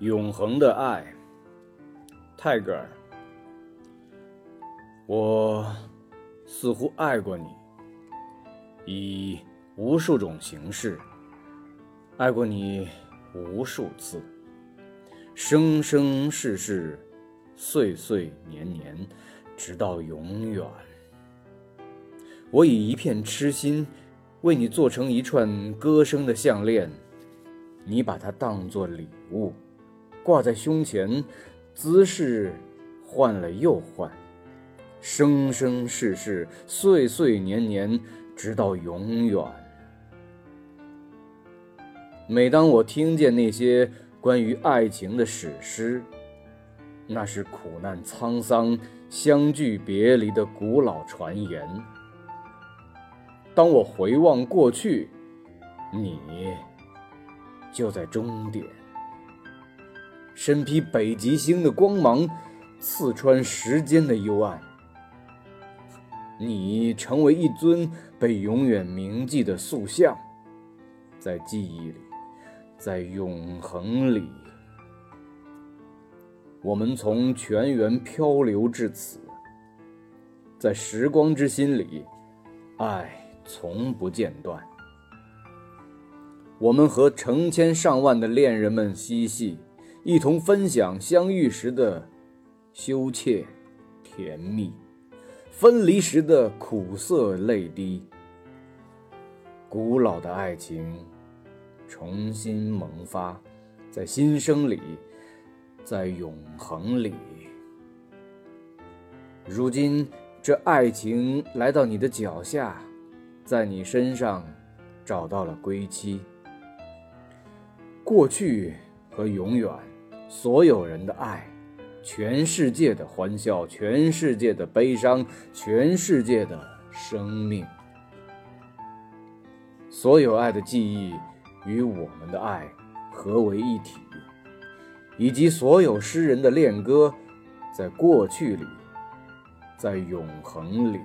永恒的爱，泰戈尔。我似乎爱过你，以无数种形式，爱过你无数次，生生世世，岁岁年年，直到永远。我以一片痴心，为你做成一串歌声的项链，你把它当作礼物。挂在胸前，姿势换了又换，生生世世，岁岁年年，直到永远。每当我听见那些关于爱情的史诗，那是苦难沧桑、相聚别离的古老传言。当我回望过去，你就在终点。身披北极星的光芒，刺穿时间的幽暗。你成为一尊被永远铭记的塑像，在记忆里，在永恒里，我们从泉源漂流至此，在时光之心里，爱从不间断。我们和成千上万的恋人们嬉戏。一同分享相遇时的羞怯、甜蜜，分离时的苦涩泪滴。古老的爱情重新萌发，在新生里，在永恒里。如今，这爱情来到你的脚下，在你身上找到了归期。过去和永远。所有人的爱，全世界的欢笑，全世界的悲伤，全世界的生命，所有爱的记忆与我们的爱合为一体，以及所有诗人的恋歌，在过去里，在永恒里。